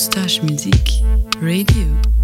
Moustache music Radio.